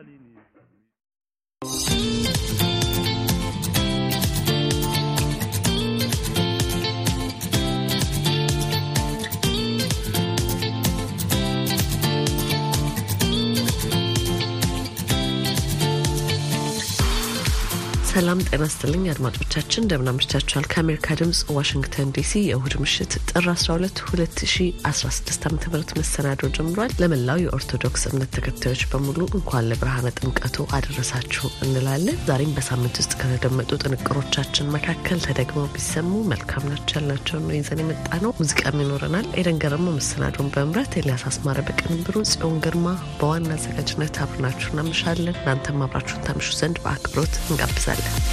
ሰላም ጤና ስትልኝ አድማጮቻችን እንደምን አምሽታችኋል። ከአሜሪካ ድምጽ ዋሽንግተን ዲሲ የእሁድ ምሽት ጥር 12 2016 ዓ ም መሰናዶ ጀምሯል። ለመላው የኦርቶዶክስ እምነት ተከታዮች በሙሉ እንኳን ለብርሃነ ጥምቀቱ አደረሳችሁ እንላለን። ዛሬም በሳምንት ውስጥ ከተደመጡ ጥንቅሮቻችን መካከል ተደግመው ቢሰሙ መልካም ናቸው ያልናቸውን ነው ይዘን የመጣ ነው። ሙዚቃም ይኖረናል። ኤደን ገረሞ መሰናዶን በመምራት ኤልያስ አስማረ በቅንብሩ፣ ጽዮን ግርማ በዋና አዘጋጅነት አብረናችሁ እናምሻለን። እናንተም አብራችሁን ታምሹ ዘንድ በአክብሮት እንጋብዛለን።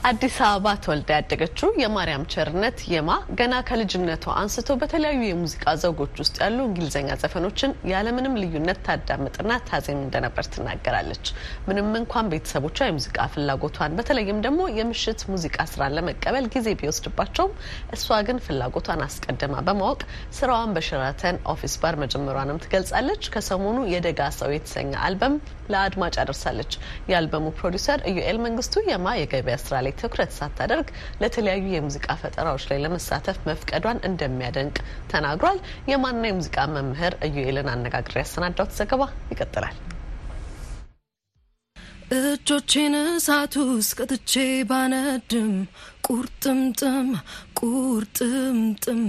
አዲስ አበባ ተወልዳ ያደገችው የማርያም ቸርነት የማ ገና ከልጅነቷ አንስቶ በተለያዩ የሙዚቃ ዘውጎች ውስጥ ያሉ እንግሊዝኛ ዘፈኖችን ያለምንም ልዩነት ታዳምጥና ታዜም እንደነበር ትናገራለች። ምንም እንኳን ቤተሰቦቿ የሙዚቃ ፍላጎቷን በተለይም ደግሞ የምሽት ሙዚቃ ስራን ለመቀበል ጊዜ ቢወስድባቸውም እሷ ግን ፍላጎቷን አስቀድማ በማወቅ ስራዋን በሸራተን ኦፊስ ባር መጀመሯንም ትገልጻለች። ከሰሞኑ የደጋ ሰው የተሰኘ አልበም ለአድማጭ አድርሳለች። የአልበሙ ፕሮዲውሰር ኢዩኤል መንግስቱ የማ የገበያ ስራ ላይ ትኩረት ሳታደርግ ለተለያዩ የሙዚቃ ፈጠራዎች ላይ ለመሳተፍ መፍቀዷን እንደሚያደንቅ ተናግሯል። የማና የሙዚቃ መምህር ኢዩኤልን አነጋግሬ ያሰናዳሁት ዘገባ ይቀጥላል። እጆቼን እሳት ውስጥ ባነድም ቁርጥምጥም ቁርጥምጥም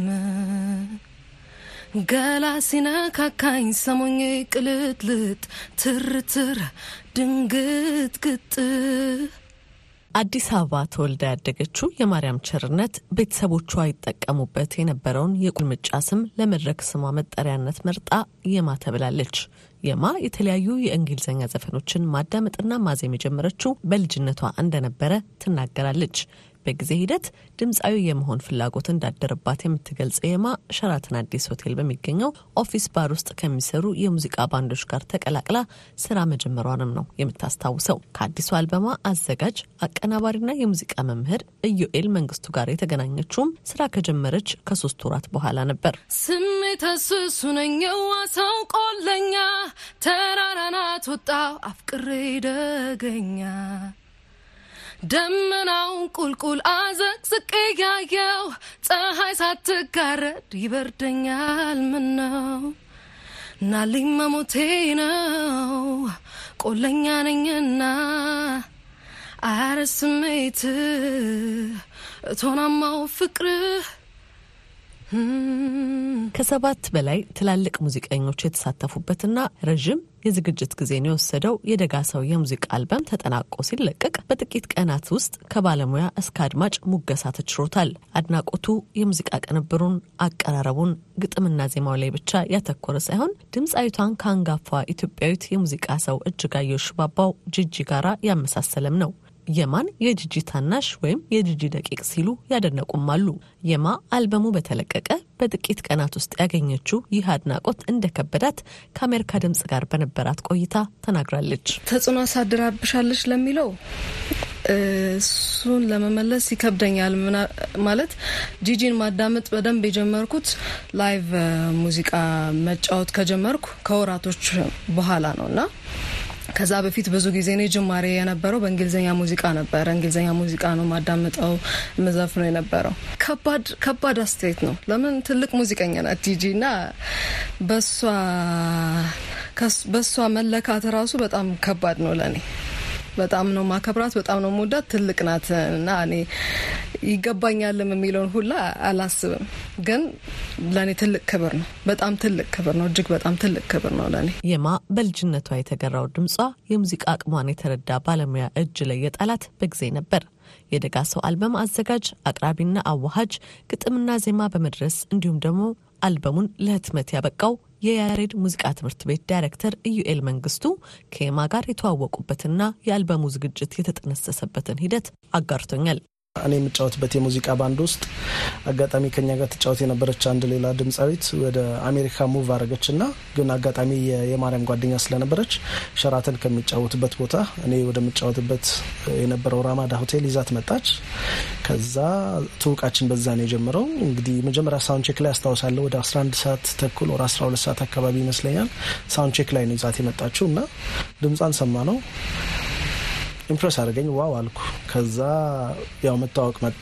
ገላ ሲነካካኝ ሰሞኜ ቅልጥልጥ ትርትር ድንግጥግጥ አዲስ አበባ ተወልዳ ያደገችው የማርያም ቸርነት ቤተሰቦቿ ይጠቀሙበት የነበረውን የቁልምጫ ስም ለመድረክ ስሟ መጠሪያነት መርጣ የማ ተብላለች። የማ የተለያዩ የእንግሊዝኛ ዘፈኖችን ማዳመጥና ማዜም የጀመረችው በልጅነቷ እንደነበረ ትናገራለች። በጊዜ ሂደት ድምፃዊ የመሆን ፍላጎት እንዳደረባት የምትገልጸው የማ ሸራተን አዲስ ሆቴል በሚገኘው ኦፊስ ባር ውስጥ ከሚሰሩ የሙዚቃ ባንዶች ጋር ተቀላቅላ ስራ መጀመሯንም ነው የምታስታውሰው። ከአዲሱ አልበሟ አዘጋጅ አቀናባሪና የሙዚቃ መምህር ኢዮኤል መንግስቱ ጋር የተገናኘችውም ስራ ከጀመረች ከሶስት ወራት በኋላ ነበር። ስሜት ሰው ቆለኛ ተራራናት ወጣው አፍቅሬ ደገኛ ደመናውን ቁልቁል አዘቅዝቅ ያየው ፀሐይ ሳትጋረድ ይበርደኛል። ምነው? ናልኝ መሞቴ ነው። ቆለኛ ነኝና አረ ስሜት እቶናማው ፍቅርህ ከሰባት በላይ ትላልቅ ሙዚቀኞች የተሳተፉበትና ረዥም የዝግጅት ጊዜን የወሰደው የደጋ ሰው የሙዚቃ አልበም ተጠናቆ ሲለቀቅ በጥቂት ቀናት ውስጥ ከባለሙያ እስከ አድማጭ ሙገሳ ተችሮታል። አድናቆቱ የሙዚቃ ቅንብሩን፣ አቀራረቡን፣ ግጥምና ዜማው ላይ ብቻ ያተኮረ ሳይሆን ድምፃዊቷን ከአንጋፋ ኢትዮጵያዊት የሙዚቃ ሰው እጅጋየሁ ሽባባው ጂጂ ጋራ ያመሳሰለም ነው። የማን የጂጂ ታናሽ ወይም የጂጂ ደቂቅ ሲሉ ያደነቁም አሉ። የማ አልበሙ በተለቀቀ በጥቂት ቀናት ውስጥ ያገኘችው ይህ አድናቆት እንደከበዳት ከአሜሪካ ድምጽ ጋር በነበራት ቆይታ ተናግራለች። ተጽዕኖ አሳድራብሻለች ለሚለው እሱን ለመመለስ ይከብደኛል። ማለት ጂጂን ማዳመጥ በደንብ የጀመርኩት live ሙዚቃ መጫወት ከጀመርኩ ከወራቶች በኋላ ነው እና ከዛ በፊት ብዙ ጊዜ እኔ ጅማሬ የነበረው በእንግሊዝኛ ሙዚቃ ነበረ። እንግሊዝኛ ሙዚቃ ነው ማዳምጠው ምዘፍ ነው የነበረው። ከባድ ከባድ አስተያየት ነው። ለምን ትልቅ ሙዚቀኛ ናት ጂጂ እና በሷ መለካት ራሱ በጣም ከባድ ነው ለእኔ። በጣም ነው ማከብራት፣ በጣም ነው መወዳት። ትልቅ ናት እና እኔ ይገባኛልም የሚለውን ሁላ አላስብም፣ ግን ለእኔ ትልቅ ክብር ነው። በጣም ትልቅ ክብር ነው። እጅግ በጣም ትልቅ ክብር ነው ለእኔ። የማ በልጅነቷ የተገራው ድምጿ የሙዚቃ አቅሟን የተረዳ ባለሙያ እጅ ላይ የጣላት በጊዜ ነበር። የደጋ ሰው አልበም አዘጋጅ አቀናባሪና አዋሃጅ ግጥምና ዜማ በመድረስ እንዲሁም ደግሞ አልበሙን ለህትመት ያበቃው የያሬድ ሙዚቃ ትምህርት ቤት ዳይሬክተር ኢዩኤል መንግስቱ ከየማ ጋር የተዋወቁበትና የአልበሙ ዝግጅት የተጠነሰሰበትን ሂደት አጋርቶኛል። እኔ የምጫወትበት የሙዚቃ ባንድ ውስጥ አጋጣሚ ከኛ ጋር ትጫወት የነበረች አንድ ሌላ ድምፃዊት ወደ አሜሪካ move አረገች እና ግን አጋጣሚ የማርያም ጓደኛ ስለነበረች ሸራተን ከሚጫወትበት ቦታ እኔ ወደምጫወትበት የነበረው ራማዳ ሆቴል ይዛት መጣች። ከዛ ትውውቃችን በዛ ነው የጀመረው። እንግዲህ መጀመሪያ soundcheck ላይ አስታውሳለሁ ወደ 11 ሰዓት ተኩል ወደ 12 ሰዓት አካባቢ ይመስለኛል soundcheck ላይ ነው ይዛት የመጣችው እና ድምጿን ስሰማው ነው impress አደረገኝ wow አልኩ። ከዛ ያው መታወቅ መጣ።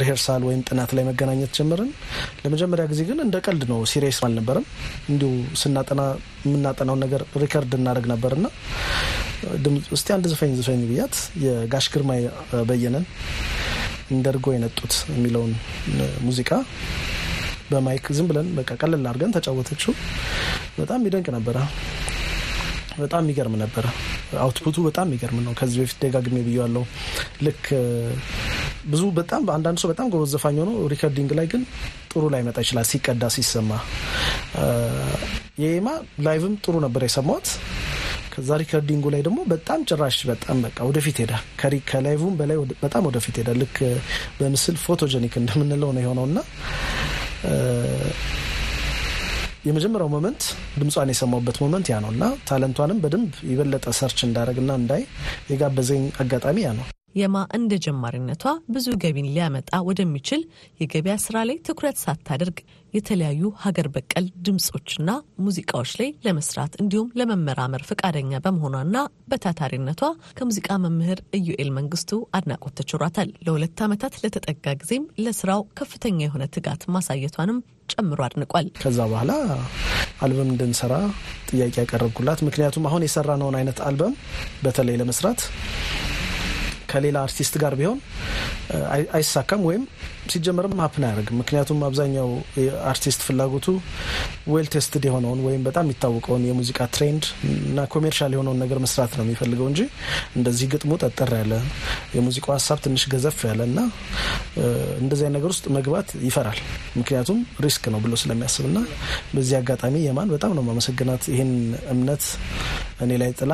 rehearsal ወይም ጥናት ላይ መገናኘት ጀመርን። ለመጀመሪያ ጊዜ ግን እንደ ቀልድ ነው፣ serious አልነበረም። እንዲሁ ስናጠና የምናጠናውን ነገር record እናደርግ ነበርና እስቲ አንድ ዝፈኝ ዝፈኝ ብያት የጋሽ ግርማ በየነን እንደርጎ የነጡት የሚለውን ሙዚቃ በ mic ዝም ብለን በቃ ቀለል አድርገን ተጫወተችው። በጣም ይደንቅ ነበረ። በጣም የሚገርም ነበረ። output ኡ በጣም የሚገርም ነው። ከዚህ በፊት ደጋግሜ ብያለሁ። ልክ ብዙ በጣም አንዳንድ ሰው በጣም ጎበዝ ዘፋኝ ሆኖ recording ላይ ግን ጥሩ ላይመጣ ይችላል ሲቀዳ ሲሰማ። የየማ live ም ጥሩ ነበር የሰማሁት። ከዛ recording ኡ ላይ ደግሞ በጣም ጭራሽ በጣም በቃ ወደፊት ሄዳ ከ live ም በላይ በጣም ወደፊት ሄዳ ልክ በምስል photogenic እንደምንለው ነው የሆነውና የመጀመሪያው moment ድምጿን የሰማሁበት moment ያ ነው እና talent ዋንም በደንብ የበለጠ search እንዳደርግና እንዳይ የጋበዘኝ አጋጣሚ ያ ነው። የማ እንደ ጀማሪነቷ ብዙ ገቢን ሊያመጣ ወደሚችል የገበያ ስራ ላይ ትኩረት ሳታደርግ የተለያዩ ሀገር በቀል ድምፆችና ሙዚቃዎች ላይ ለመስራት እንዲሁም ለመመራመር ፈቃደኛ በመሆኗና በታታሪነቷ ከሙዚቃ መምህር ኢዩኤል መንግስቱ አድናቆት ተችሯታል። ለሁለት ዓመታት ለተጠጋ ጊዜም ለስራው ከፍተኛ የሆነ ትጋት ማሳየቷንም ጨምሮ አድንቋል። ከዛ በኋላ አልበም እንድንሰራ ጥያቄ ያቀረብኩላት፣ ምክንያቱም አሁን የሰራነውን አይነት አልበም በተለይ ለመስራት ከሌላ አርቲስት ጋር ቢሆን አይሳካም ወይም ሲጀመርም happen አያደርግም። ምክንያቱም አብዛኛው አርቲስት ፍላጎቱ well tested የሆነውን ወይም በጣም የሚታወቀውን የሙዚቃ trend እና commercial የሆነውን ነገር መስራት ነው የሚፈልገው እንጂ እንደዚህ ግጥሙ ጠጠር ያለ የሙዚቃው ሀሳብ ትንሽ ገዘፍ ያለ እና እንደዚህ ነገር ውስጥ መግባት ይፈራል። ምክንያቱም risk ነው ብሎ ስለሚያስብ እና በዚህ አጋጣሚ የማን በጣም ነው ማመሰግናት ይህን እምነት እኔ ላይ ጥላ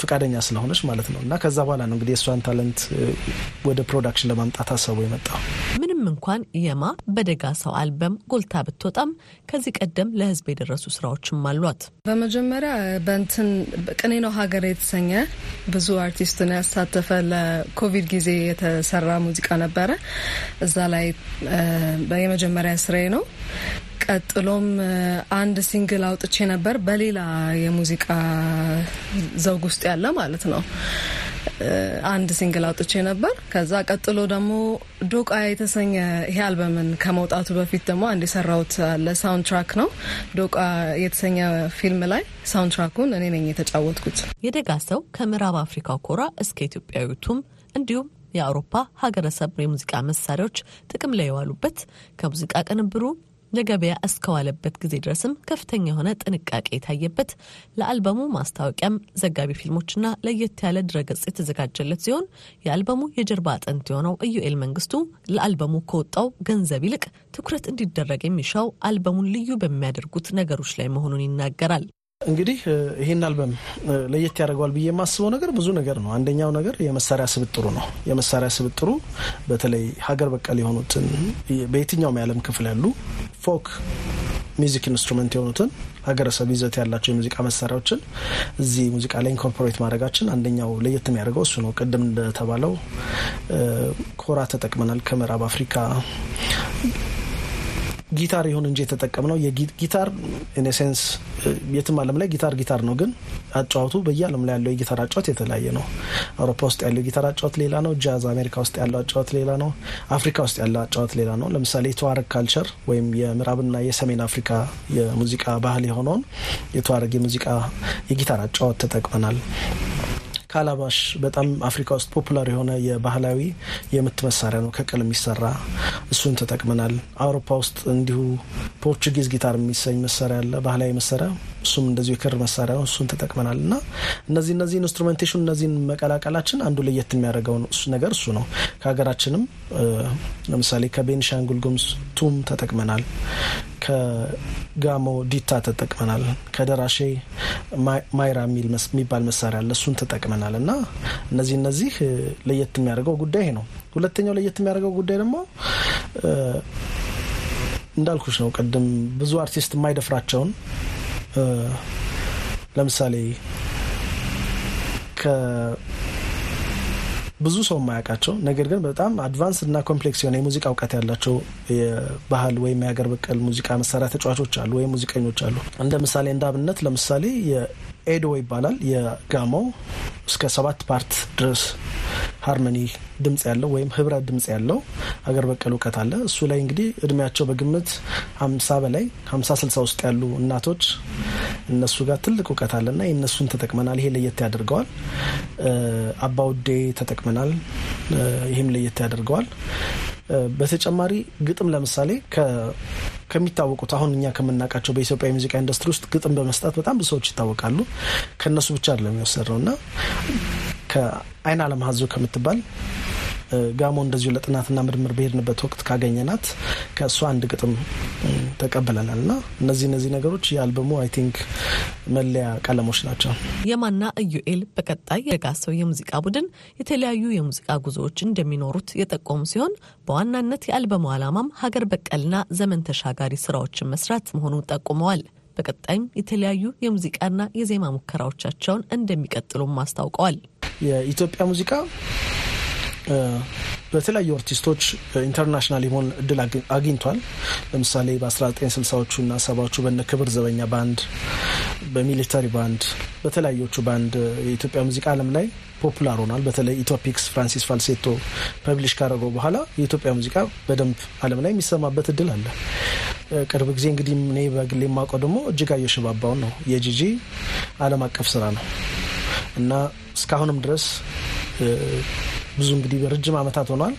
ፈቃደኛ ስለሆነች ማለት ነው። እና ከዛ በኋላ ነው እንግዲህ የእሷን talent ወደ production ለማምጣት ሀሳቡ የመጣው። ምንም እንኳን የማ በደጋ ሰው አልበም ጎልታ ብትወጣም ከዚህ ቀደም ለሕዝብ የደረሱ ስራዎችም አሏት። በመጀመሪያ በንትን ቅኔ ነው ሀገር የተሰኘ ብዙ አርቲስትን ያሳተፈ ለኮቪድ ጊዜ የተሰራ ሙዚቃ ነበረ። እዛ ላይ የመጀመሪያ ስራዬ ነው። ቀጥሎም አንድ single አውጥቼ ነበር በሌላ የሙዚቃ ዘውግ ውስጥ ያለ ማለት ነው። አንድ single አውጥቼ ነበር። ከዛ ቀጥሎ ደግሞ ዶቃ የተሰኘ ይሄ አልበምን ከመውጣቱ በፊት ደግሞ አንድ የሰራሁት አለ soundtrack ነው። ዶቃ የተሰኘ ፊልም ላይ soundtrack ኡን እኔ ነኝ የተጫወትኩት። የደጋ ሰው ከምዕራብ አፍሪካው ኮራ እስከ ኢትዮጵያዊቱም እንዲሁም የአውሮፓ ሀገረሰብ የሙዚቃ መሳሪያዎች ጥቅም ላይ የዋሉበት ከሙዚቃ ቅንብሩ ለገበያ እስከዋለበት ጊዜ ድረስም ከፍተኛ የሆነ ጥንቃቄ የታየበት ለአልበሙ ማስታወቂያም ዘጋቢ ፊልሞችና ለየት ያለ ድረገጽ የተዘጋጀለት ሲሆን የአልበሙ የጀርባ አጥንት የሆነው ኢዩኤል መንግስቱ ለአልበሙ ከወጣው ገንዘብ ይልቅ ትኩረት እንዲደረግ የሚሻው አልበሙን ልዩ በሚያደርጉት ነገሮች ላይ መሆኑን ይናገራል። እንግዲህ ይህን አልበም ለየት ያደርገዋል ብዬ የማስበው ነገር ብዙ ነገር ነው። አንደኛው ነገር የመሳሪያ ስብጥሩ ነው። የመሳሪያ ስብጥሩ በተለይ ሀገር በቀል የሆኑትን በየትኛውም የዓለም ክፍል ያሉ folk music instrument የሆኑትን ሀገረሰብ ይዘት ያላቸው የሙዚቃ መሳሪያዎችን እዚህ ሙዚቃ ላይ incorporate ማድረጋችን አንደኛው ለየት የሚያደርገው እሱ ነው። ቅድም እንደተባለው ኮራ ተጠቅመናል ከምዕራብ አፍሪካ ጊታር ይሁን እንጂ የተጠቀምነው ጊታር in a sense የትም ዓለም ላይ ጊታር ጊታር ነው፣ ግን አጫዋቱ በየዓለም ላይ ያለው የጊታር አጫዋት የተለያየ ነው። አውሮፓ ውስጥ ያለው የጊታር አጫዋት ሌላ ነው። ጃዝ አሜሪካ ውስጥ ያለው አጫዋት ሌላ ነው። አፍሪካ ውስጥ ያለው አጫዋት ሌላ ነው። ለምሳሌ የተዋረግ culture ወይም የምዕራብና የሰሜን አፍሪካ የሙዚቃ ባህል የሆነውን የተዋረግ የሙዚቃ የጊታር አጫዋት ተጠቅመናል። ካላባሽ በጣም አፍሪካ ውስጥ popular የሆነ የባህላዊ የምት መሳሪያ ነው፣ ከቅል የሚሰራ እሱን ተጠቅመናል። አውሮፓ ውስጥ እንዲሁ ፖርቹጊዝ ጊታር የሚሰኝ መሳሪያ አለ፣ ባህላዊ መሳሪያ፣ እሱም እንደዚሁ የክር መሳሪያ ነው፣ እሱን ተጠቅመናል። እና እነዚህ እነዚህ instrumentation እነዚህን መቀላቀላችን አንዱ ለየት የሚያደርገው ነገር እሱ ነው። ከሀገራችንም ለምሳሌ ከቤኒሻንጉል ጉሙዝ ዙም ተጠቅመናል። ከጋሞ ዲታ ተጠቅመናል። ከደራሼ ማይራ የሚባል መሳሪያ አለ፣ እሱን ተጠቅመናል እና እነዚህ እነዚህ ለየት የሚያደርገው ጉዳይ ነው። ሁለተኛው ለየት የሚያደርገው ጉዳይ ደግሞ እንዳልኩሽ ነው ቅድም ብዙ አርቲስት የማይደፍራቸውን ለምሳሌ ብዙ ሰው የማያውቃቸው ነገር ግን በጣም advance እና complex የሆነ የሙዚቃ እውቀት ያላቸው የባህል ወይም የሀገር በቀል ሙዚቃ መሳሪያ ተጫዋቾች አሉ ወይም ሙዚቀኞች አሉ። እንደ ምሳሌ እንደ አብነት ለምሳሌ ዬዶ ይባላል የጋሞው እስከ ሰባት part ድረስ harmony ድምጽ ያለው ወይም ህብረት ድምጽ ያለው ሀገር በቀል እውቀት አለ። እሱ ላይ እንግዲህ እድሜያቸው በግምት ሀምሳ በላይ ሀምሳ ስልሳ ውስጥ ያሉ እናቶች እነሱ ጋር ትልቅ እውቀት አለና የእነሱን ተጠቅመናል። ይሄ ለየት ያደርገዋል። አባውዴ ተጠቅመናል። ይህም ለየት ያደርገዋል። በተጨማሪ ግጥም ለምሳሌ ከሚታወቁት አሁን እኛ ከምናውቃቸው በኢትዮጵያ የሙዚቃ ኢንዱስትሪ ውስጥ ግጥም በመስጠት በጣም ብዙ ሰዎች ይታወቃሉ። ከእነሱ ብቻ አይደለም የወሰድነው እና ከአይን አለም ሀዞ ከምትባል ጋሞ እንደዚሁ ለጥናትና ምርምር በሄድንበት ወቅት ካገኘናት ከእሷ አንድ ግጥም ተቀብለናል እና እነዚህ እነዚህ ነገሮች የአልበሙ I think መለያ ቀለሞች ናቸው። የማና ኢዩኤል በቀጣይ የደጋ ሰው የሙዚቃ ቡድን የተለያዩ የሙዚቃ ጉዞዎች እንደሚኖሩት የጠቆሙ ሲሆን በዋናነት የአልበሙ ዓላማም ሀገር በቀልና ዘመን ተሻጋሪ ስራዎችን መስራት መሆኑን ጠቁመዋል። በቀጣይም የተለያዩ የሙዚቃና የዜማ ሙከራዎቻቸውን እንደሚቀጥሉም አስታውቀዋል። የኢትዮጵያ ሙዚቃ በተለያዩ አርቲስቶች international የሆን እድል አግኝቷል። ለምሳሌ በ1960ዎቹ እና ሰባዎቹ በነ ክብር ዘበኛ ባንድ፣ በ military ባንድ፣ በተለያዩት ባንድ የኢትዮጵያ ሙዚቃ ዓለም ላይ popular ሆኗል። በተለይ ኢትዮፒክስ ፍራንሲስ ፋልሴቶ publish ካደረገው በኋላ የኢትዮጵያ ሙዚቃ በደንብ ዓለም ላይ የሚሰማበት እድል አለ። ቅርብ ጊዜ እንግዲህ እኔ በግሌ የማውቀው ደግሞ እጅጋየሁ ሽባባውን ነው። የጂጂ ዓለም አቀፍ ስራ ነው እና እስካሁንም ድረስ ብዙ እንግዲህ በረጅም ዓመታት ሆኗል፣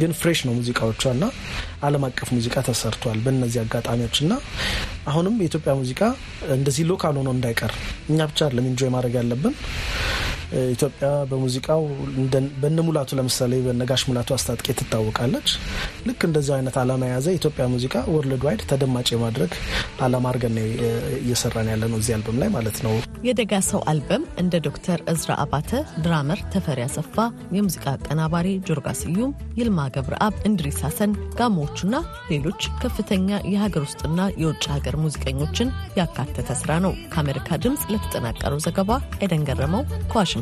ግን fresh ነው ሙዚቃዎቿ እና ዓለም አቀፍ ሙዚቃ ተሰርቷል በእነዚህ አጋጣሚዎች እና አሁንም የኢትዮጵያ ሙዚቃ እንደዚህ local ሆኖ እንዳይቀር እኛ ብቻ አይደለም enjoy ማድረግ ያለብን። ኢትዮጵያ በሙዚቃው በነ ሙላቱ ለምሳሌ በነጋሽ ሙላቱ አስታጥቄ ትታወቃለች። ልክ እንደዚህ አይነት ዓላማ የያዘ የኢትዮጵያ ሙዚቃ worldwide ተደማጭ የማድረግ ዓላማ አድርገን እየሰራን ያለ ነው እዚህ አልበም ላይ ማለት ነው። የደጋ ሰው አልበም እንደ ዶክተር እዝራ አባተ፣ drummer ተፈሪ አሰፋ፣ የሙዚቃ አቀናባሪ ጆርጋ ስዩም፣ ይልማ ገብረአብ፣ እንድሪስ ሀሰን፣ ጋሞዎቹና ሌሎች ከፍተኛ የሀገር ውስጥና የውጭ ሀገር ሙዚቀኞችን ያካተተ ስራ ነው። ከአሜሪካ ድምፅ ለተጠናቀረው ዘገባ ኤደን ገረመው ከዋሽንግተን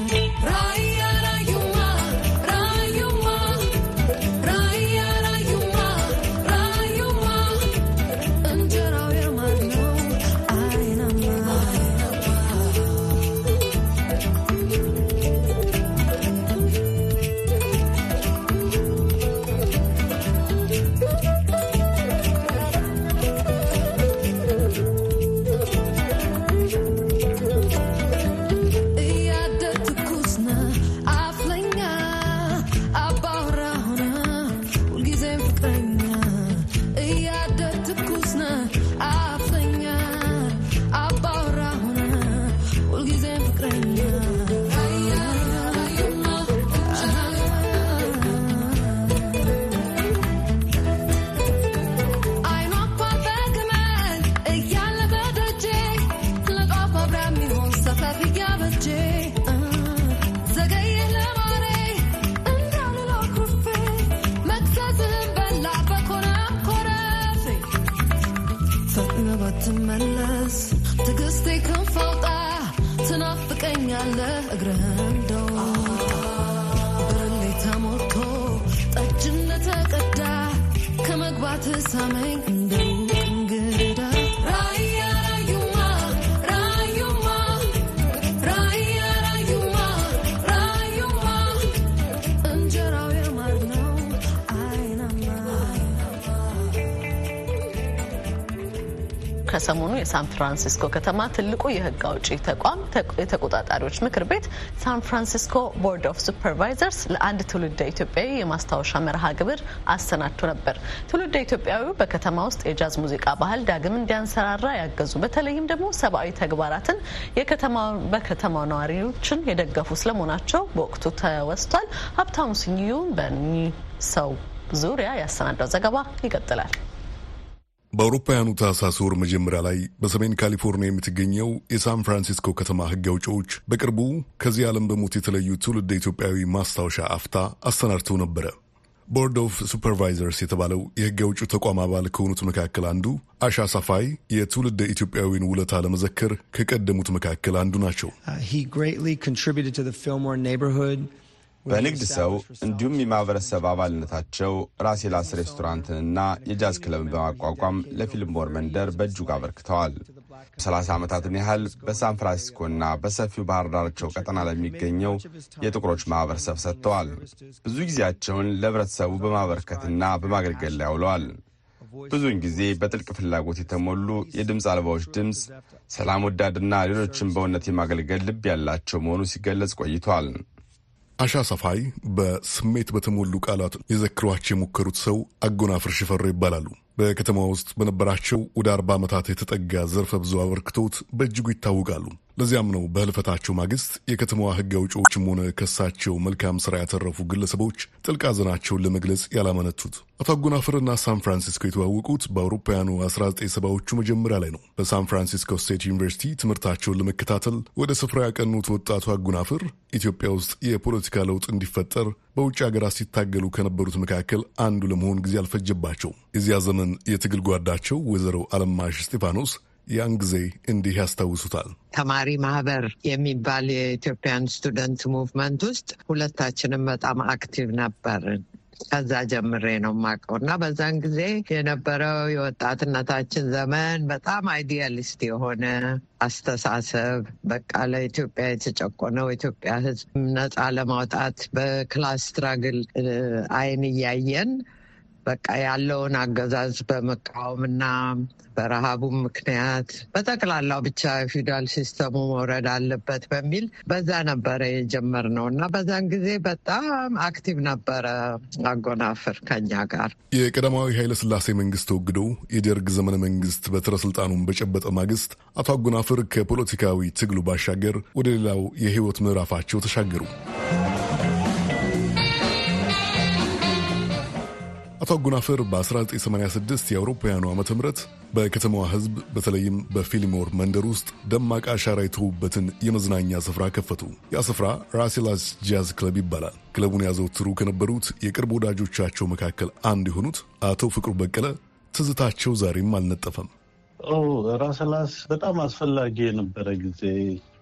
to something ከሰሞኑ የሳን ፍራንሲስኮ ከተማ ትልቁ የሕግ አውጪ ተቋም የተቆጣጣሪዎች ምክር ቤት ሳን ፍራንሲስኮ Board of Supervisors ለአንድ ትውልደ ኢትዮጵያዊ የማስታወሻ መርሃ ግብር አሰናድቶ ነበር። ትውልደ ኢትዮጵያዊው በከተማ ውስጥ የጃዝ ሙዚቃ ባህል ዳግም እንዲያንሰራራ ያገዙ በተለይም ደግሞ ሰብአዊ ተግባራትን በከተማው ነዋሪዎችን የደገፉ ስለመሆናቸው በወቅቱ ተወስቷል። ሀብታሙ ስዩም በኒህ ሰው ዙሪያ ያሰናዳው ዘገባ ይቀጥላል። በአውሮፓውያኑ ታህሳስ ወር መጀመሪያ ላይ በሰሜን ካሊፎርኒያ የምትገኘው የሳን ፍራንሲስኮ ከተማ ሕግ አውጪዎች በቅርቡ ከዚህ ዓለም በሞት የተለዩ ትውልድ ኢትዮጵያዊ ማስታወሻ አፍታ አሰናድተው ነበረ። Board of Supervisors የተባለው የሕግ አውጪው ተቋም አባል ከሆኑት መካከል አንዱ አሻ ሳፋይ የትውልደ ኢትዮጵያዊውን ውለታ ለመዘከር ከቀደሙት መካከል አንዱ ናቸው። በንግድ ሰው እንዲሁም የማህበረሰብ አባልነታቸው ራሴላስ ሬስቶራንትንና የጃዝ ክለብን በማቋቋም ለፊልሞር መንደር በእጅጉ አበርክተዋል። ሰላሳ ዓመታትን ያህል በሳን ፍራንሲስኮና በሰፊው ባህር ዳርቻው ቀጠና ለሚገኘው የጥቁሮች ማህበረሰብ ሰጥተዋል። ብዙ ጊዜያቸውን ለህብረተሰቡ በማበርከትና በማገልገል ላይ አውለዋል። ብዙውን ጊዜ በጥልቅ ፍላጎት የተሞሉ የድምፅ አልባዎች ድምፅ፣ ሰላም ወዳድና ሌሎችን በእውነት የማገልገል ልብ ያላቸው መሆኑ ሲገለጽ ቆይቷል። አሻ ሰፋይ በስሜት በተሞሉ ቃላት ሊዘክሯቸው የሞከሩት ሰው አጎናፍር ሽፈሮ ይባላሉ። በከተማ ውስጥ በነበራቸው ወደ አርባ ዓመታት የተጠጋ ዘርፈ ብዙ አበርክቶት በእጅጉ ይታወቃሉ። ለዚያም ነው በህልፈታቸው ማግስት የከተማዋ ሕግ አውጪዎችም ሆነ ከሳቸው መልካም ስራ ያተረፉ ግለሰቦች ጥልቅ ሐዘናቸውን ለመግለጽ ያላመነቱት። አቶ አጎናፍርና ሳን ፍራንሲስኮ የተዋወቁት በአውሮፓውያኑ 1970ዎቹ መጀመሪያ ላይ ነው። በሳን ፍራንሲስኮ ስቴት ዩኒቨርሲቲ ትምህርታቸውን ለመከታተል ወደ ስፍራ ያቀኑት ወጣቱ አጎናፍር ኢትዮጵያ ውስጥ የፖለቲካ ለውጥ እንዲፈጠር በውጭ ሀገራት ሲታገሉ ከነበሩት መካከል አንዱ ለመሆን ጊዜ አልፈጀባቸው። የዚያ ዘመን የትግል ጓዳቸው ወይዘሮ አለማሽ እስጢፋኖስ ያን ጊዜ እንዲህ ያስታውሱታል። ተማሪ ማህበር የሚባል የኢትዮጵያን student movement ውስጥ ሁለታችንም በጣም active ነበርን። ከዛ ጀምሬ ነው የማውቀው እና በዛን ጊዜ የነበረው የወጣትነታችን ዘመን በጣም idealist የሆነ አስተሳሰብ በቃ ለኢትዮጵያ የተጨቆነው ኢትዮጵያ ሕዝብ ነፃ ለማውጣት በ class struggle አይን እያየን በቃ ያለውን አገዛዝ በመቃወምና በረሃቡም ምክንያት በጠቅላላው ብቻ feudal system ኡ መውረድ አለበት በሚል በዛ ነበረ የጀመርነው እና በዛን ጊዜ በጣም active ነበረ አጎናፍር ከኛ ጋር። የቀዳማዊ ኃይለ ሥላሴ መንግስት ተወግዶ የደርግ ዘመነ መንግስት በትረ ስልጣኑን በጨበጠ ማግስት አቶ አጎናፍር ከፖለቲካዊ ትግሉ ባሻገር ወደ ሌላው የህይወት ምዕራፋቸው ተሻገሩ። አቶ አጎናፍር በ1986 የአውሮፓውያኑ ዓመተ ምህረት በከተማዋ ህዝብ በተለይም በፊልሞር መንደር ውስጥ ደማቅ አሻራ የተዉበትን የመዝናኛ ስፍራ ከፈቱ። ያ ስፍራ ራሴላስ ጃዝ ክለብ ይባላል። ክለቡን ያዘወትሩ ከነበሩት የቅርብ ወዳጆቻቸው መካከል አንዱ የሆኑት አቶ ፍቅሩ በቀለ ትዝታቸው ዛሬም አልነጠፈም። ራሴላስ በጣም አስፈላጊ የነበረ ጊዜ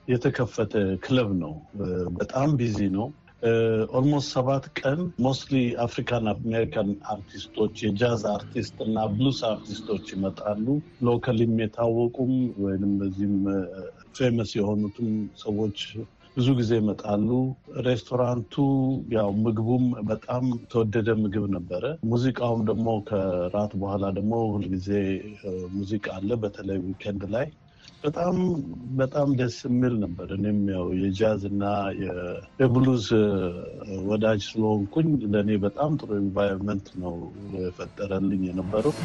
የተከፈተ ክለብ ነው። በጣም busy ነው። Almost ሰባት ቀን mostly African American አርቲስቶች የጃዝ አርቲስት እና ብሉስ አርቲስቶች ይመጣሉ። local ም የታወቁም ወይም በዚህም famous የሆኑትም ሰዎች ብዙ ጊዜ ይመጣሉ። ሬስቶራንቱ ያው ምግቡም በጣም ተወደደ ምግብ ነበረ። ሙዚቃውም ደግሞ ከራት በኋላ ደግሞ ሁልጊዜ ሙዚቃ አለ፣ በተለይ weekend ላይ በጣም በጣም ደስ የሚል ነበር። እኔም ያው የጃዝ እና የብሉዝ ወዳጅ ስለሆንኩኝ ለእኔ በጣም ጥሩ environment ነው የፈጠረልኝ የነበረው።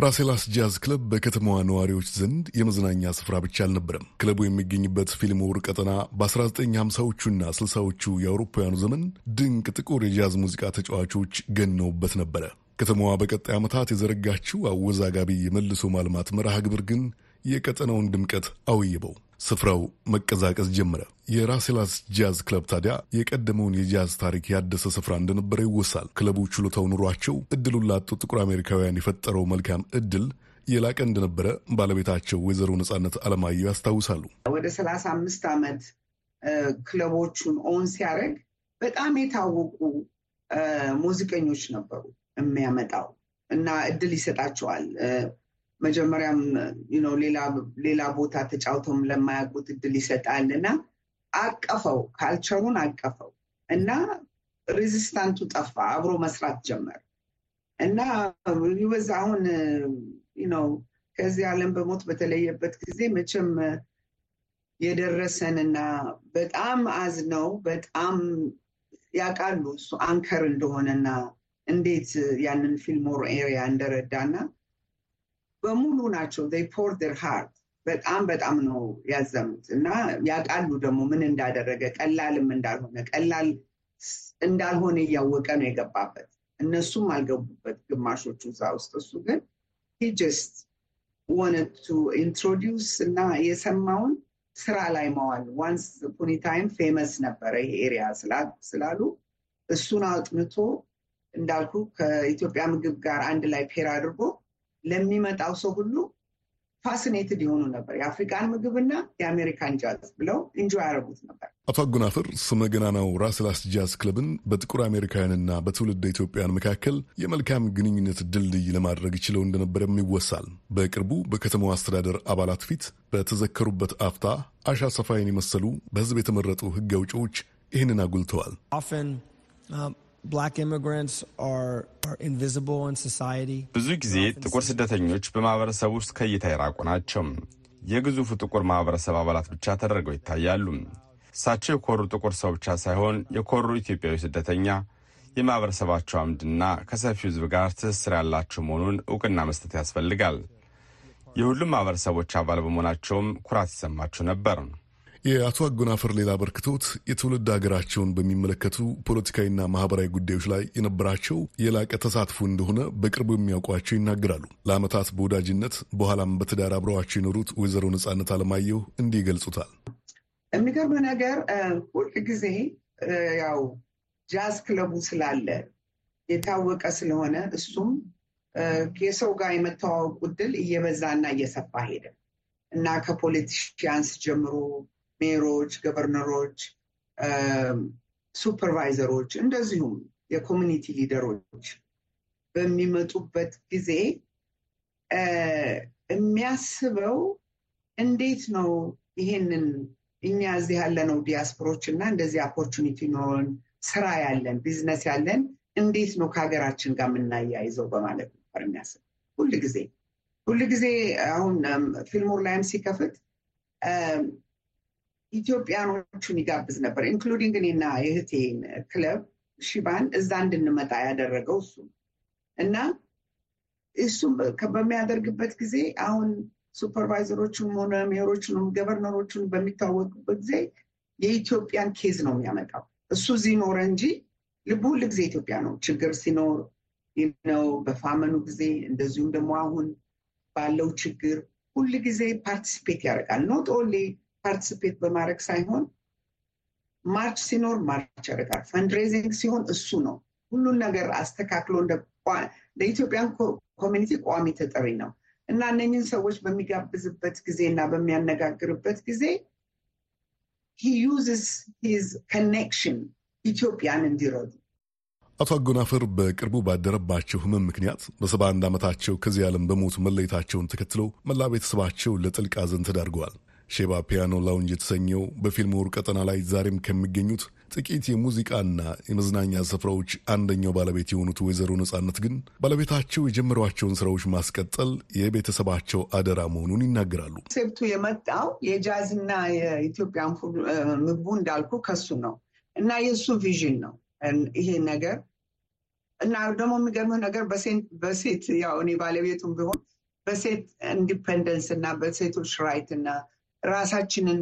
ራሴላስ ጃዝ ክለብ በከተማዋ ነዋሪዎች ዘንድ የመዝናኛ ስፍራ ብቻ አልነበረም። ክለቡ የሚገኝበት ፊልሞር ቀጠና በ1950ዎቹና 60ዎቹ የአውሮፓውያኑ ዘመን ድንቅ ጥቁር የጃዝ ሙዚቃ ተጫዋቾች ገነውበት ነበረ። ከተማዋ በቀጣይ ዓመታት የዘረጋችው አወዛጋቢ የመልሶ ማልማት መርሃ ግብር ግን የቀጠናውን ድምቀት አውይበው ስፍራው መቀዛቀዝ ጀመረ። የራሴላስ ጃዝ ክለብ ታዲያ የቀደመውን የጃዝ ታሪክ ያደሰ ስፍራ እንደነበረ ይወሳል። ክለቡ ችሎታው ኖሯቸው እድሉን ላጡ ጥቁር አሜሪካውያን የፈጠረው መልካም እድል የላቀ እንደነበረ ባለቤታቸው ወይዘሮ ነጻነት አለማየሁ ያስታውሳሉ። ወደ ሰላሳ አምስት ዓመት ክለቦቹን own ሲያደርግ በጣም የታወቁ ሙዚቀኞች ነበሩ የሚያመጣው እና እድል ይሰጣቸዋል። መጀመሪያም ሌላ ቦታ ተጫውተውም ለማያውቁት እድል ይሰጣል እና አቀፈው፣ ካልቸሩን አቀፈው እና ሬዚስታንቱ ጠፋ። አብሮ መስራት ጀመር እና ይበዛ አሁን ነው ከዚህ ዓለም በሞት በተለየበት ጊዜ መቼም የደረሰንና በጣም አዝነው በጣም ያውቃሉ እሱ አንከር እንደሆነና እንዴት ያንን ፊልሞር ኤሪያ እንደረዳና በሙሉ ናቸው ፖር ር ሃርት በጣም በጣም ነው ያዘኑት እና ያውቃሉ ደግሞ ምን እንዳደረገ ቀላልም እንዳልሆነ ቀላል እንዳልሆነ እያወቀ ነው የገባበት። እነሱም አልገቡበት ግማሾቹ እዛ ውስጥ። እሱ ግን Just wanted to introduce እና የሰማውን ስራ ላይ መዋል once time famous ነበረ ይሄ area ስላሉ እሱን አጥንቶ እንዳልኩ ከኢትዮጵያ ምግብ ጋር አንድ ላይ pair አድርጎ ለሚመጣው ሰው ሁሉ fascinated የሆኑ ነበር። የአፍሪካን ምግብና የአሜሪካን ጃዝ ብለው enjoy ያደርጉት ነበር። አቶ አጎናፍር ስመ ገናናው ራሴላስ ጃዝ ክለብን በጥቁር አሜሪካውያንና በትውልድ ኢትዮጵያን መካከል የመልካም ግንኙነት ድልድይ ለማድረግ ችለው እንደነበረም ይወሳል። በቅርቡ በከተማው አስተዳደር አባላት ፊት በተዘከሩበት አፍታ አሻ ሰፋይን የመሰሉ በሕዝብ የተመረጡ ሕግ አውጪዎች ይህንን አጉልተዋል። ብዙ ጊዜ ጥቁር ስደተኞች በማህበረሰብ ውስጥ ከእይታ የራቁ ናቸው። የግዙፉ ጥቁር ማህበረሰብ አባላት ብቻ ተደርገው ይታያሉ። እሳቸው የኮሩ ጥቁር ሰው ብቻ ሳይሆን የኮሩ ኢትዮጵያዊ ስደተኛ፣ የማህበረሰባቸው አምድና ከሰፊው ህዝብ ጋር ትስስር ያላቸው መሆኑን እውቅና መስጠት ያስፈልጋል። የሁሉም ማህበረሰቦች አባል በመሆናቸውም ኩራት ይሰማቸው ነበር። የአቶ አጎናፍር ሌላ አበርክቶት የትውልድ ሀገራቸውን በሚመለከቱ ፖለቲካዊና ማህበራዊ ጉዳዮች ላይ የነበራቸው የላቀ ተሳትፎ እንደሆነ በቅርቡ የሚያውቋቸው ይናገራሉ። ለዓመታት በወዳጅነት በኋላም በትዳር አብረዋቸው የኖሩት ወይዘሮ ነጻነት አለማየሁ እንዲህ ይገልጹታል። የሚገርም ነገር ሁል ጊዜ ያው ጃዝ ክለቡ ስላለ የታወቀ ስለሆነ እሱም የሰው ጋር የመተዋወቁ ዕድል እየበዛና እየሰፋ ሄደ እና ከ politicians ጀምሮ mayor ኦች፣ governor ኦች፣ supervisor ኦች እንደዚሁም የ community leader ኦች በሚመጡበት ጊዜ የሚያስበው እንዴት ነው ይሄንን እኛ እዚህ ያለነው ዲያስፖሮች እና እንደዚህ opportunity ኖሮን ስራ ያለን ቢዝነስ ያለን እንዴት ነው ከሀገራችን ጋር የምናያይዘው በማለት ነበር የሚያስብ ሁል ጊዜ ሁል ጊዜ አሁን ፊልሞር ላይም ሲከፍት ኢትዮጵያኖቹን ይጋብዝ ነበር። Including እኔና የእህቴን ክለብ ሺባን እዛ እንድንመጣ ያደረገው እሱ እና እሱም በሚያደርግበት ጊዜ አሁን supervisor ኦቹንም ሆነ mayor ኦቹንም governor ኦቹን በሚታወቁበት ጊዜ የኢትዮጵያን case ነው የሚያመጣው። እሱ እዚህ ኖረ እንጂ ልቡ ሁል ጊዜ ኢትዮጵያ ነው። ችግር ሲኖር ነው፣ በ famine ኑ ጊዜ እንደዚሁም ደግሞ አሁን ባለው ችግር ሁል ጊዜ participate ያደርጋል። Not only participate በማድረግ ሳይሆን march ሲኖር march ያደርጋል። Fundraising ሲሆን እሱ ነው ሁሉን ነገር አስተካክሎ ለ Ethiopian community ቋሚ ተጠሪ ነው እና እነኝን ሰዎች በሚጋብዝበት ጊዜ እና በሚያነጋግርበት ጊዜ he uses his connection ኢትዮጵያን እንዲረዱ አቶ አጎናፍር በቅርቡ ባደረባቸው ሕመም ምክንያት በሰባ አንድ ዓመታቸው ከዚህ ዓለም በሞት መለየታቸውን ተከትለው መላ ቤተሰባቸው ለጥልቅ ሐዘን ተዳርገዋል። ሼባ ፒያኖ ላውንጅ የተሰኘው በፊልሞር ቀጠና ላይ ዛሬም ከሚገኙት ጥቂት የሙዚቃና የመዝናኛ ስፍራዎች አንደኛው ባለቤት የሆኑት ወይዘሮ ነጻነት ግን ባለቤታቸው የጀመሯቸውን ስራዎች ማስቀጠል የቤተሰባቸው አደራ መሆኑን ይናገራሉ። Concept ኡ የመጣው የጃዝና የኢትዮጵያን ምግቡ እንዳልኩ ከሱ ነው እና የእሱ vision ነው ይሄ ነገር እና ደግሞ የሚገርምህ ነገር በሴት ያው እኔ ባለቤቱም ቢሆን በሴት independence እና በሴቶች right እና ራሳችንን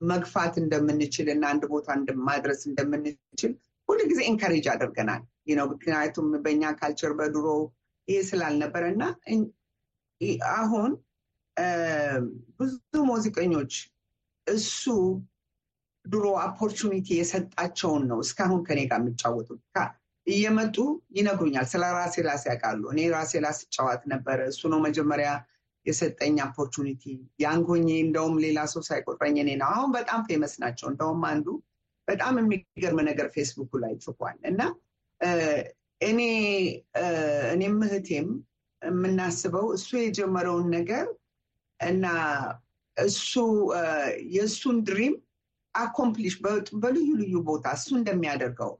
መግፋት እንደምንችል እና አንድ ቦታ ማድረስ እንደምንችል ሁሉ ጊዜ encourage አድርጎናል ነው። ምክንያቱም በእኛ culture በድሮ ይሄ ስላልነበረ እና አሁን ብዙ ሙዚቀኞች እሱ ድሮ opportunity የሰጣቸውን ነው እስካሁን ከኔ ጋር የሚጫወቱት እየመጡ ይነግሩኛል። ስለ ራሴላስ ያውቃሉ። እኔ ራሴላስ ስጫወት ነበረ። እሱ ነው መጀመሪያ የሰጠኝ opportunity። ያንጊዜ እንደውም ሌላ ሰው ሳይቆጥረኝ እኔ ነው። አሁን በጣም famous ናቸው። እንደውም አንዱ በጣም የሚገርም ነገር ፌስቡኩ ላይ ጽፏል እና እኔ እኔም እህቴም የምናስበው እሱ የጀመረውን ነገር እና እሱ የእሱን dream accomplish በልዩ ልዩ ቦታ እሱ እንደሚያደርገው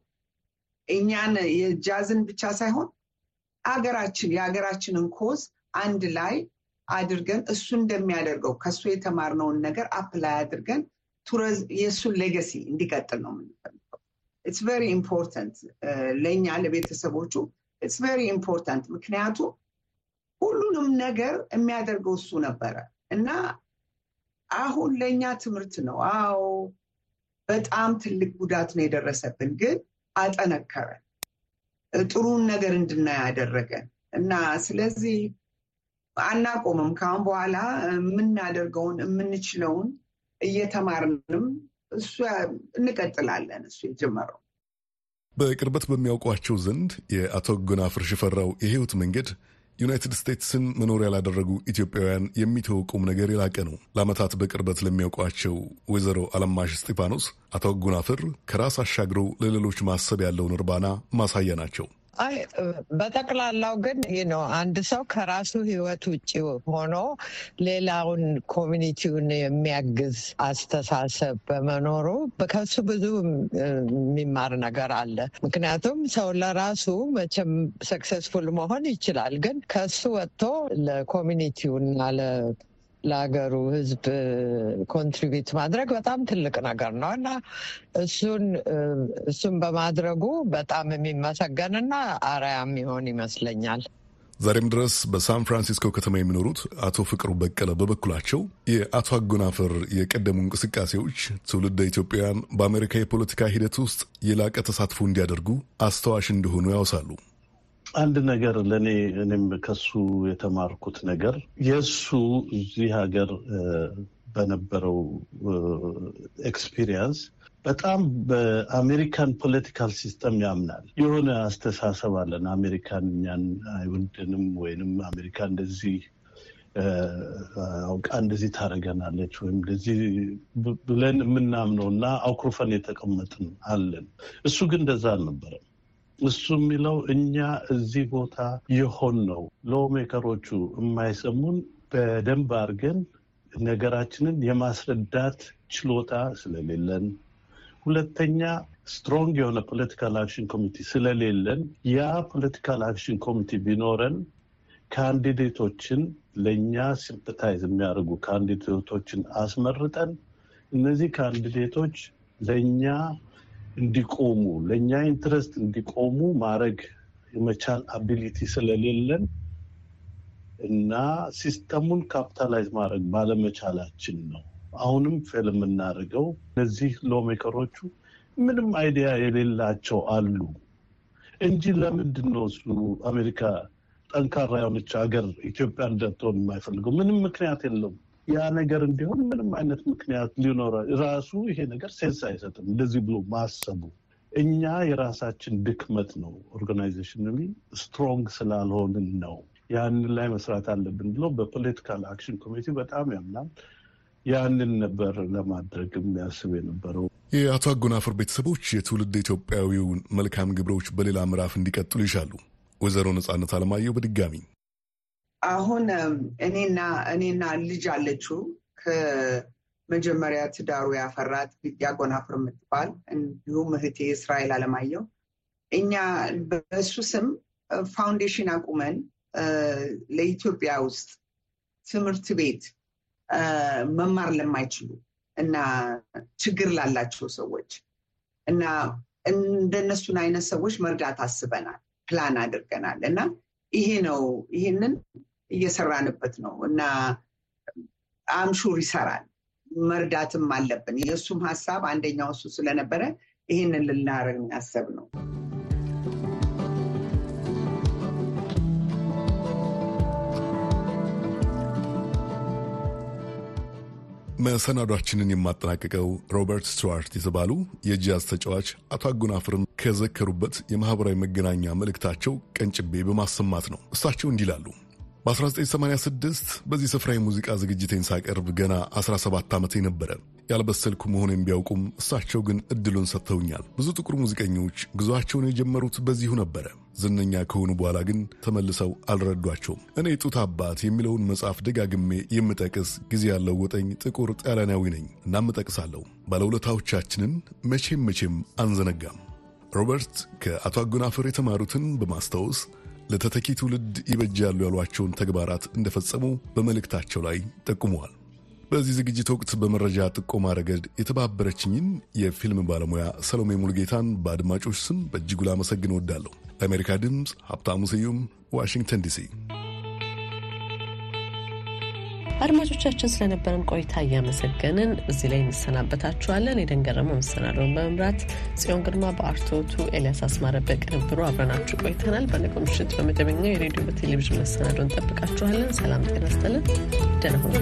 እኛን የጃዝን ብቻ ሳይሆን አገራችን የሀገራችንን cause አንድ ላይ አድርገን እሱ እንደሚያደርገው ከእሱ የተማርነውን ነገር apply አድርገን የእሱን legacy እንዲቀጥል ነው የምንፈልገው። it's very important ለእኛ ለቤተሰቦቹ it's very important። ምክንያቱም ሁሉንም ነገር የሚያደርገው እሱ ነበረ እና አሁን ለእኛ ትምህርት ነው። አዎ በጣም ትልቅ ጉዳት ነው የደረሰብን፣ ግን አጠነከረን፣ ጥሩን ነገር እንድናይ ያደረገን እና ስለዚህ አናቆምም። ከአሁን በኋላ የምናደርገውን የምንችለውን እየተማርንም እሱ እንቀጥላለን። እሱ የጀመረው በቅርበት በሚያውቋቸው ዘንድ የአቶ ጎናፍር ሽፈራው የህይወት መንገድ ዩናይትድ ስቴትስን መኖሪያ ላደረጉ ኢትዮጵያውያን የሚተወቁም ነገር የላቀ ነው። ለዓመታት በቅርበት ለሚያውቋቸው ወይዘሮ አለማሽ እስጢፋኖስ አቶ አጎናፍር ከራስ አሻግረው ለሌሎች ማሰብ ያለውን እርባና ማሳያ ናቸው። አይ በጠቅላላው ግን ነው አንድ ሰው ከራሱ ህይወት ውጭ ሆኖ ሌላውን community ውን የሚያግዝ አስተሳሰብ በመኖሩ ከሱ ብዙ የሚማር ነገር አለ። ምክንያቱም ሰው ለራሱ መቼም successful መሆን ይችላል፣ ግን ከሱ ወጥቶ ለ community ውና ለሀገሩ ህዝብ ኮንትሪቢዩት ማድረግ በጣም ትልቅ ነገር ነው እና እሱን እሱን በማድረጉ በጣም የሚመሰገንና አርአያ የሚሆን ይመስለኛል። ዛሬም ድረስ በሳን ፍራንሲስኮ ከተማ የሚኖሩት አቶ ፍቅሩ በቀለ በበኩላቸው የአቶ አጎናፍር የቀደሙ እንቅስቃሴዎች ትውልደ ኢትዮጵያውያን በአሜሪካ የፖለቲካ ሂደት ውስጥ የላቀ ተሳትፎ እንዲያደርጉ አስተዋሽ እንደሆኑ ያወሳሉ። አንድ ነገር ለእኔ እኔም ከሱ የተማርኩት ነገር የእሱ እዚህ ሀገር በነበረው experience በጣም በአሜሪካን political system ያምናል። የሆነ አስተሳሰብ አለን። አሜሪካን እኛን አይወድንም ወይንም አሜሪካ እንደዚህ አውቃ እንደዚህ ታደርገናለች ወይም እንደዚህ ብለን የምናምነው እና አኩርፈን የተቀመጥን አለን። እሱ ግን እንደዛ አልነበረም። እሱ የሚለው እኛ እዚህ ቦታ የሆነ ነው። lawmaker ኦቹ የማይሰሙን በደንብ አድርገን ነገራችንን የማስረዳት ችሎታ ስለሌለን፣ ሁለተኛ strong የሆነ political action ኮሚቴ ስለሌለን፣ ያ political action ኮሚቴ ቢኖረን candidate ኦችን ለእኛ sympathize የሚያደርጉ candidate ኦችን አስመርጠን እነዚህ candidate ኦች ለእኛ እንዲቆሙ ለእኛ interest እንዲቆሙ ማድረግ የመቻል ability ስለሌለን እና system ኡን capitalize ማድረግ ባለመቻላችን ነው። አሁንም fail የምናደርገው እነዚህ lawmaker ኦቹ ምንም idea የሌላቸው አሉ እንጂ ለምንድን ነው እሱ አሜሪካ ጠንካራ የሆነች ሀገር ኢትዮጵያ እንድትሆን የማይፈልገው? ምንም ምክንያት የለውም። ያ ነገር እንዲሆን ምንም አይነት ምክንያት ሊኖረ ራሱ ይሄ ነገር sense አይሰጥም። እንደዚህ ብሎ ማሰቡ እኛ የራሳችን ድክመት ነው። organization strong ስላልሆንን ነው። ያንን ላይ መስራት አለብን ብሎ በ political action ኮሚቴ በጣም ያምናል። ያንን ነበር ለማድረግ የሚያስብ የነበረው። የአቶ አጎናፍር ቤተሰቦች የትውልድ ኢትዮጵያዊውን መልካም ግብሮች በሌላ ምዕራፍ እንዲቀጥሉ ይሻሉ። ወይዘሮ ነጻነት አለማየሁ በድጋሚ አሁን እኔና እኔና ልጅ አለችው ከመጀመሪያ ትዳሩ ያፈራት ልጅ አጎናፍር የምትባል እንዲሁም እህቴ እስራኤል አለማየሁ። እኛ በእሱ ስም ፋውንዴሽን አቁመን ለኢትዮጵያ ውስጥ ትምህርት ቤት መማር ለማይችሉ እና ችግር ላላቸው ሰዎች እና እንደነሱን አይነት ሰዎች መርዳት አስበናል፣ ፕላን አድርገናል። እና ይሄ ነው ይህንን እየሰራንበት ነው እና I'm sure ይሰራል። መርዳትም አለብን። የእሱም ሀሳብ አንደኛው እሱ ስለነበረ ይህንን ልናደርግ ያሰብ ነው። መሰናዷችንን የማጠናቀቀው ሮበርት ስቱዋርት የተባሉ የጃዝ ተጫዋች አቶ አጎናፍርን ከዘከሩበት የማኅበራዊ መገናኛ መልእክታቸው ቀንጭቤ በማሰማት ነው። እሳቸው እንዲህ ይላሉ። በ1986 በዚህ ስፍራ የሙዚቃ ዝግጅቴን ሳቀርብ ገና 17 ዓመቴ ነበረ። ያልበሰልኩ መሆኔን ቢያውቁም እሳቸው ግን እድሉን ሰጥተውኛል። ብዙ ጥቁር ሙዚቀኞች ጉዞአቸውን የጀመሩት በዚሁ ነበረ። ዝነኛ ከሆኑ በኋላ ግን ተመልሰው አልረዷቸውም። እኔ ጡት አባት የሚለውን መጽሐፍ ደጋግሜ የምጠቅስ ጊዜ ያለው ወጠኝ ጥቁር ጣሊያናዊ ነኝ። እናም እጠቅሳለሁ። ባለውለታዎቻችንን መቼም መቼም አንዘነጋም። ሮበርት ከአቶ አጎናፍር የተማሩትን በማስታወስ ለተተኪ ትውልድ ይበጃሉ ያሏቸውን ተግባራት እንደፈጸሙ በመልእክታቸው ላይ ጠቁመዋል። በዚህ ዝግጅት ወቅት በመረጃ ጥቆማ ረገድ የተባበረችኝን የፊልም ባለሙያ ሰሎሜ ሙልጌታን በአድማጮች ስም በእጅጉ ላመሰግን እወዳለሁ። ለአሜሪካ ድምፅ ሀብታሙ ስዩም ዋሽንግተን ዲሲ። አድማጮቻችን ስለነበረን ቆይታ እያመሰገንን እዚህ ላይ እንሰናበታችኋለን። የደንገረመው መሰናዶውን በመምራት ጽዮን ግርማ፣ በአርቶቱ ኤልያስ አስማረ በቅንብሩ አብረናችሁ ቆይተናል። በነገው ምሽት በመደበኛው የሬዲዮ በቴሌቪዥን መሰናዶ እንጠብቃችኋለን። ሰላም ጤና ይስጥልን። ደህና ሁኑ።